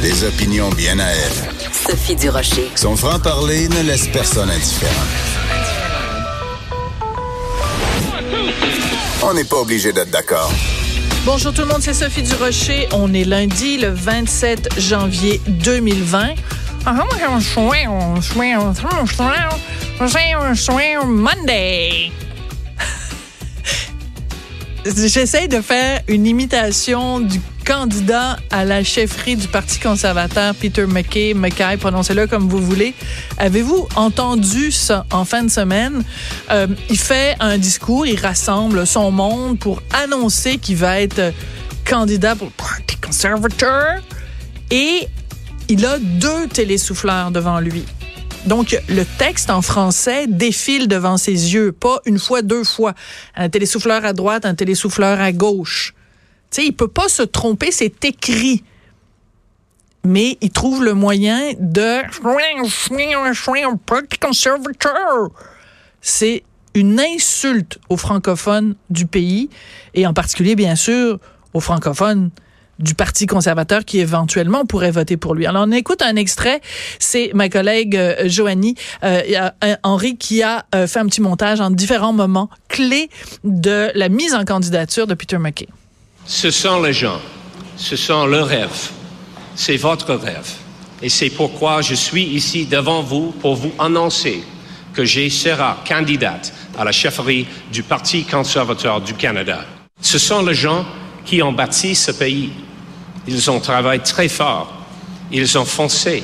Des opinions bien à elle. Sophie Durocher. Son franc-parler ne laisse personne indifférent. On n'est pas obligé d'être d'accord. Bonjour tout le monde, c'est Sophie Durocher. On est lundi, le 27 janvier 2020. Monday. J'essaie de faire une imitation du candidat à la chefferie du Parti conservateur, Peter McKay, McKay, prononcez-le comme vous voulez. Avez-vous entendu ça en fin de semaine? Euh, il fait un discours, il rassemble son monde pour annoncer qu'il va être candidat pour le Parti conservateur et il a deux télésouffleurs devant lui. Donc, le texte en français défile devant ses yeux, pas une fois, deux fois. Un télésouffleur à droite, un télésouffleur à gauche. Tu sais, il peut pas se tromper, c'est écrit. Mais il trouve le moyen de... C'est une insulte aux francophones du pays, et en particulier, bien sûr, aux francophones du Parti conservateur qui éventuellement pourrait voter pour lui. Alors on écoute un extrait, c'est ma collègue euh, Joanie euh, Henri qui a euh, fait un petit montage en différents moments clés de la mise en candidature de Peter McKay. Ce sont les gens, ce sont leurs rêves, c'est votre rêve. Et c'est pourquoi je suis ici devant vous pour vous annoncer que je serai candidate à la chefferie du Parti conservateur du Canada. Ce sont les gens qui ont bâti ce pays. Ils ont travaillé très fort. Ils ont foncé.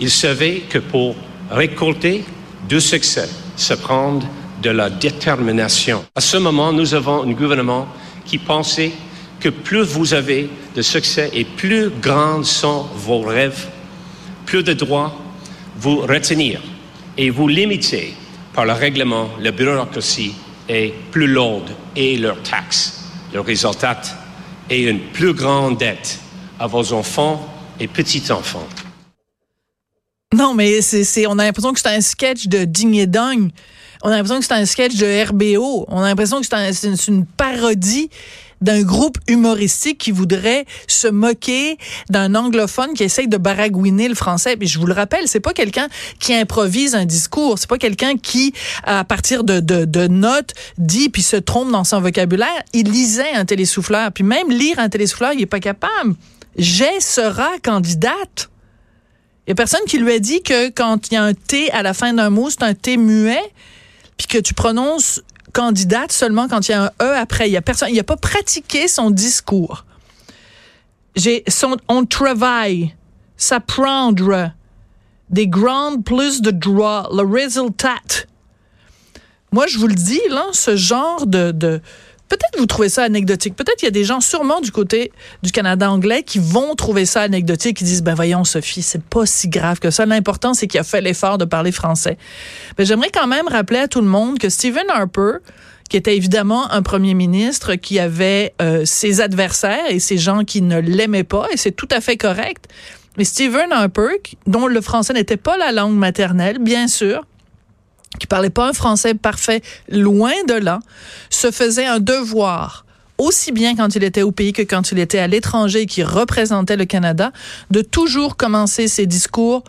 Ils savaient que pour récolter du succès, se prendre de la détermination. À ce moment, nous avons un gouvernement qui pensait que plus vous avez de succès et plus grands sont vos rêves, plus de droits vous retenir et vous limiter par le règlement, la bureaucratie est plus lourde et leurs taxes. Le résultat est une plus grande dette à vos enfants et petits-enfants. Non, mais c'est, on a l'impression que c'est un sketch de Ding et. On a l'impression que c'est un sketch de RBO. On a l'impression que c'est, une parodie d'un groupe humoristique qui voudrait se moquer d'un anglophone qui essaye de baragouiner le français. Puis je vous le rappelle, c'est pas quelqu'un qui improvise un discours, c'est pas quelqu'un qui, à partir de, de, de, notes, dit puis se trompe dans son vocabulaire. Il lisait un télésouffleur, puis même lire un télésouffleur, il est pas capable. J'ai sera candidate. Il y a personne qui lui a dit que quand il y a un T à la fin d'un mot, c'est un T muet, puis que tu prononces candidate seulement quand il y a un E après. Il y a personne, il a pas pratiqué son discours. J'ai son, on travaille, s'apprendre, des grandes plus de droit, le résultat. Moi, je vous le dis, là, ce genre de Peut-être vous trouvez ça anecdotique. Peut-être il y a des gens sûrement du côté du Canada anglais qui vont trouver ça anecdotique, qui disent ben voyons Sophie, c'est pas si grave que ça. L'important c'est qu'il a fait l'effort de parler français. Mais j'aimerais quand même rappeler à tout le monde que Stephen Harper qui était évidemment un premier ministre qui avait euh, ses adversaires et ses gens qui ne l'aimaient pas, et c'est tout à fait correct. Mais Stephen Harper, dont le français n'était pas la langue maternelle, bien sûr, qui parlait pas un français parfait, loin de là, se faisait un devoir aussi bien quand il était au pays que quand il était à l'étranger qui représentait le Canada, de toujours commencer ses discours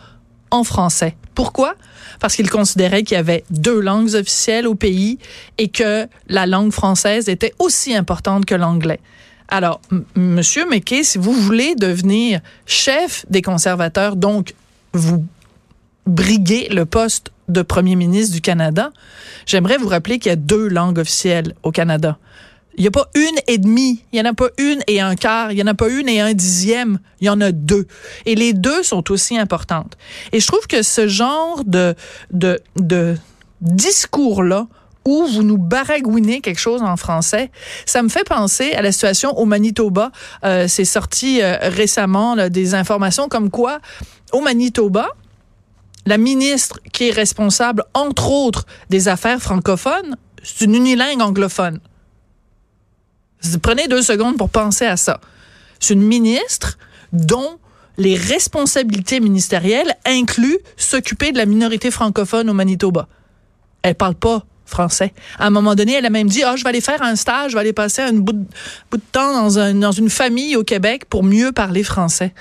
en français. Pourquoi? Parce qu'il considérait qu'il y avait deux langues officielles au pays et que la langue française était aussi importante que l'anglais. Alors, Monsieur McKay, si vous voulez devenir chef des conservateurs, donc vous briguer le poste de premier ministre du Canada, j'aimerais vous rappeler qu'il y a deux langues officielles au Canada. Il n'y a pas une et demie, il n'y en a pas une et un quart, il n'y en a pas une et un dixième, il y en a deux. Et les deux sont aussi importantes. Et je trouve que ce genre de, de, de discours-là, où vous nous baragouinez quelque chose en français, ça me fait penser à la situation au Manitoba. Euh, C'est sorti euh, récemment là, des informations comme quoi au Manitoba, la ministre qui est responsable, entre autres, des affaires francophones, c'est une unilingue anglophone. Prenez deux secondes pour penser à ça. C'est une ministre dont les responsabilités ministérielles incluent s'occuper de la minorité francophone au Manitoba. Elle parle pas français. À un moment donné, elle a même dit, ah, je vais aller faire un stage, je vais aller passer un bout de, temps dans une famille au Québec pour mieux parler français.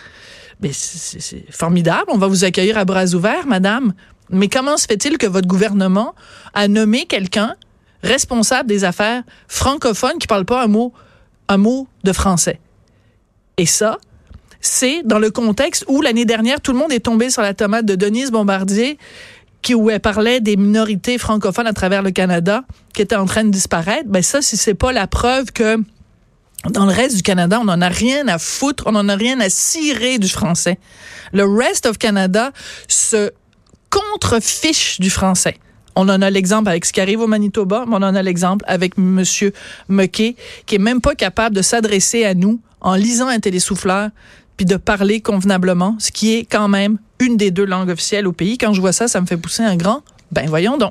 Mais c'est formidable, on va vous accueillir à bras ouverts, madame. Mais comment se fait-il que votre gouvernement a nommé quelqu'un responsable des affaires francophones qui parle pas un mot, un mot de français? Et ça, c'est dans le contexte où l'année dernière, tout le monde est tombé sur la tomate de Denise Bombardier, qui, où elle parlait des minorités francophones à travers le Canada qui étaient en train de disparaître. Ben ça, si c'est pas la preuve que dans le reste du Canada, on n'en a rien à foutre, on n'en a rien à cirer du français. Le rest of Canada se contrefiche du français. On en a l'exemple avec ce qui arrive au Manitoba, mais on en a l'exemple avec M. McKay, qui est même pas capable de s'adresser à nous en lisant un télésouffleur puis de parler convenablement, ce qui est quand même une des deux langues officielles au pays. Quand je vois ça, ça me fait pousser un grand. Ben voyons donc.